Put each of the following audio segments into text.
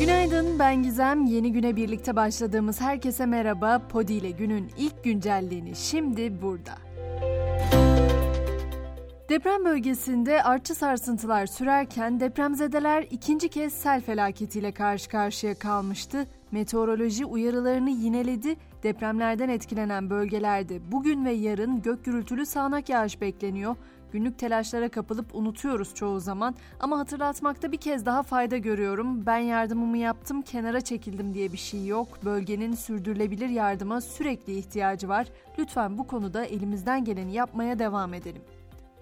Günaydın ben Gizem. Yeni güne birlikte başladığımız herkese merhaba. Podi ile günün ilk güncelliğini şimdi burada. Deprem bölgesinde artçı sarsıntılar sürerken depremzedeler ikinci kez sel felaketiyle karşı karşıya kalmıştı. Meteoroloji uyarılarını yineledi. Depremlerden etkilenen bölgelerde bugün ve yarın gök gürültülü sağanak yağış bekleniyor. Günlük telaşlara kapılıp unutuyoruz çoğu zaman ama hatırlatmakta bir kez daha fayda görüyorum. Ben yardımımı yaptım, kenara çekildim diye bir şey yok. Bölgenin sürdürülebilir yardıma sürekli ihtiyacı var. Lütfen bu konuda elimizden geleni yapmaya devam edelim.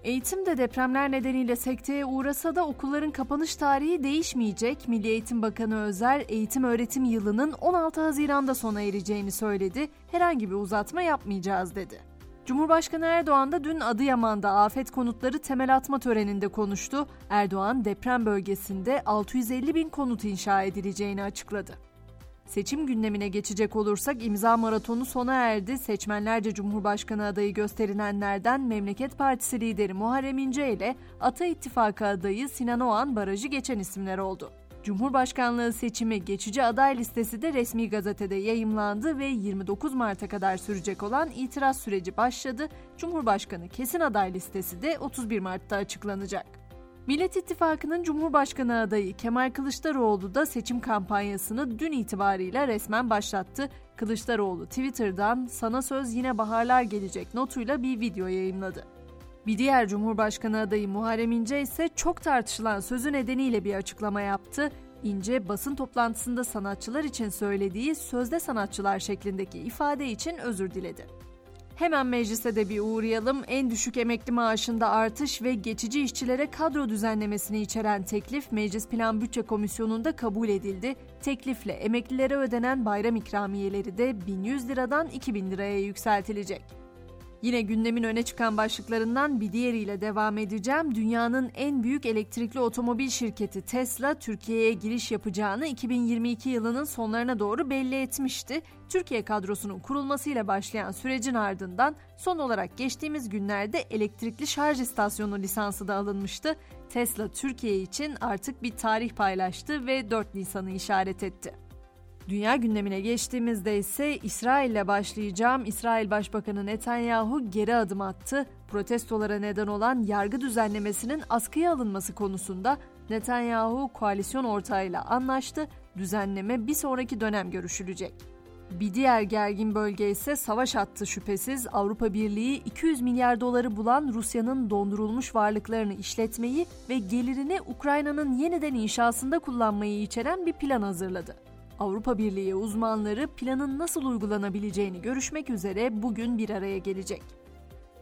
Eğitim de depremler nedeniyle sekteye uğrasa da okulların kapanış tarihi değişmeyecek. Milli Eğitim Bakanı Özer, eğitim öğretim yılının 16 Haziran'da sona ereceğini söyledi. Herhangi bir uzatma yapmayacağız dedi. Cumhurbaşkanı Erdoğan da dün Adıyaman'da afet konutları temel atma töreninde konuştu. Erdoğan deprem bölgesinde 650 bin konut inşa edileceğini açıkladı. Seçim gündemine geçecek olursak imza maratonu sona erdi. Seçmenlerce Cumhurbaşkanı adayı gösterilenlerden Memleket Partisi lideri Muharrem İnce ile Ata İttifakı adayı Sinan Oğan barajı geçen isimler oldu. Cumhurbaşkanlığı seçimi geçici aday listesi de resmi gazetede yayımlandı ve 29 Mart'a kadar sürecek olan itiraz süreci başladı. Cumhurbaşkanı kesin aday listesi de 31 Mart'ta açıklanacak. Millet İttifakı'nın Cumhurbaşkanı adayı Kemal Kılıçdaroğlu da seçim kampanyasını dün itibarıyla resmen başlattı. Kılıçdaroğlu Twitter'dan sana söz yine baharlar gelecek notuyla bir video yayınladı. Bir diğer Cumhurbaşkanı adayı Muharrem İnce ise çok tartışılan sözü nedeniyle bir açıklama yaptı. İnce basın toplantısında sanatçılar için söylediği sözde sanatçılar şeklindeki ifade için özür diledi. Hemen meclise de bir uğrayalım. En düşük emekli maaşında artış ve geçici işçilere kadro düzenlemesini içeren teklif Meclis Plan Bütçe Komisyonu'nda kabul edildi. Teklifle emeklilere ödenen bayram ikramiyeleri de 1100 liradan 2000 liraya yükseltilecek. Yine gündemin öne çıkan başlıklarından bir diğeriyle devam edeceğim. Dünyanın en büyük elektrikli otomobil şirketi Tesla Türkiye'ye giriş yapacağını 2022 yılının sonlarına doğru belli etmişti. Türkiye kadrosunun kurulmasıyla başlayan sürecin ardından son olarak geçtiğimiz günlerde elektrikli şarj istasyonu lisansı da alınmıştı. Tesla Türkiye için artık bir tarih paylaştı ve 4 Nisan'ı işaret etti. Dünya gündemine geçtiğimizde ise İsrail ile başlayacağım. İsrail Başbakanı Netanyahu geri adım attı. Protestolara neden olan yargı düzenlemesinin askıya alınması konusunda Netanyahu koalisyon ortağıyla anlaştı. Düzenleme bir sonraki dönem görüşülecek. Bir diğer gergin bölge ise savaş hattı şüphesiz Avrupa Birliği 200 milyar doları bulan Rusya'nın dondurulmuş varlıklarını işletmeyi ve gelirini Ukrayna'nın yeniden inşasında kullanmayı içeren bir plan hazırladı. Avrupa Birliği uzmanları planın nasıl uygulanabileceğini görüşmek üzere bugün bir araya gelecek.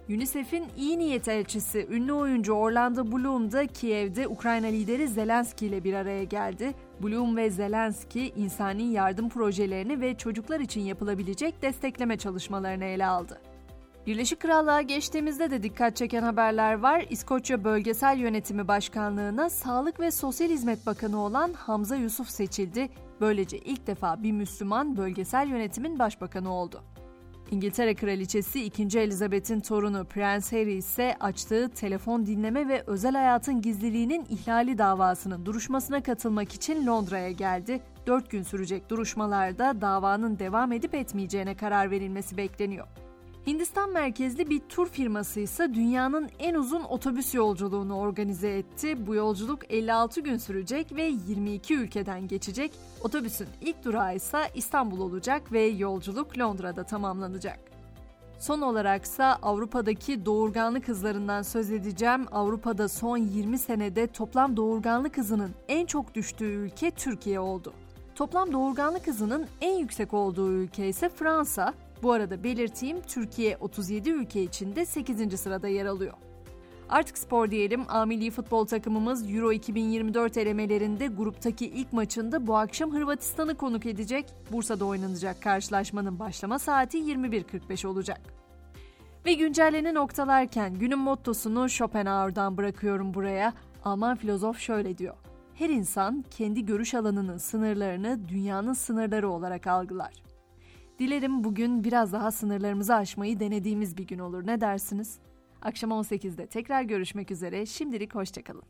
UNICEF'in iyi niyet elçisi ünlü oyuncu Orlando Bloom da Kiev'de Ukrayna lideri Zelenski ile bir araya geldi. Bloom ve Zelenski insani yardım projelerini ve çocuklar için yapılabilecek destekleme çalışmalarını ele aldı. Birleşik Krallığa geçtiğimizde de dikkat çeken haberler var. İskoçya Bölgesel Yönetimi Başkanlığı'na Sağlık ve Sosyal Hizmet Bakanı olan Hamza Yusuf seçildi. Böylece ilk defa bir Müslüman bölgesel yönetimin başbakanı oldu. İngiltere Kraliçesi 2. Elizabeth'in torunu Prens Harry ise açtığı telefon dinleme ve özel hayatın gizliliğinin ihlali davasının duruşmasına katılmak için Londra'ya geldi. 4 gün sürecek duruşmalarda davanın devam edip etmeyeceğine karar verilmesi bekleniyor. Hindistan merkezli bir tur firması ise dünyanın en uzun otobüs yolculuğunu organize etti. Bu yolculuk 56 gün sürecek ve 22 ülkeden geçecek. Otobüsün ilk durağı ise İstanbul olacak ve yolculuk Londra'da tamamlanacak. Son olaraksa Avrupa'daki doğurganlık hızlarından söz edeceğim. Avrupa'da son 20 senede toplam doğurganlık hızının en çok düştüğü ülke Türkiye oldu. Toplam doğurganlık hızının en yüksek olduğu ülke ise Fransa. Bu arada belirteyim Türkiye 37 ülke içinde 8. sırada yer alıyor. Artık spor diyelim. A milli futbol takımımız Euro 2024 elemelerinde gruptaki ilk maçında bu akşam Hırvatistan'ı konuk edecek. Bursa'da oynanacak karşılaşmanın başlama saati 21.45 olacak. Ve güncelleni noktalarken günün mottosunu Schopenhauer'dan bırakıyorum buraya. Alman filozof şöyle diyor. Her insan kendi görüş alanının sınırlarını dünyanın sınırları olarak algılar. Dilerim bugün biraz daha sınırlarımızı aşmayı denediğimiz bir gün olur. Ne dersiniz? Akşam 18'de tekrar görüşmek üzere. Şimdilik hoşçakalın.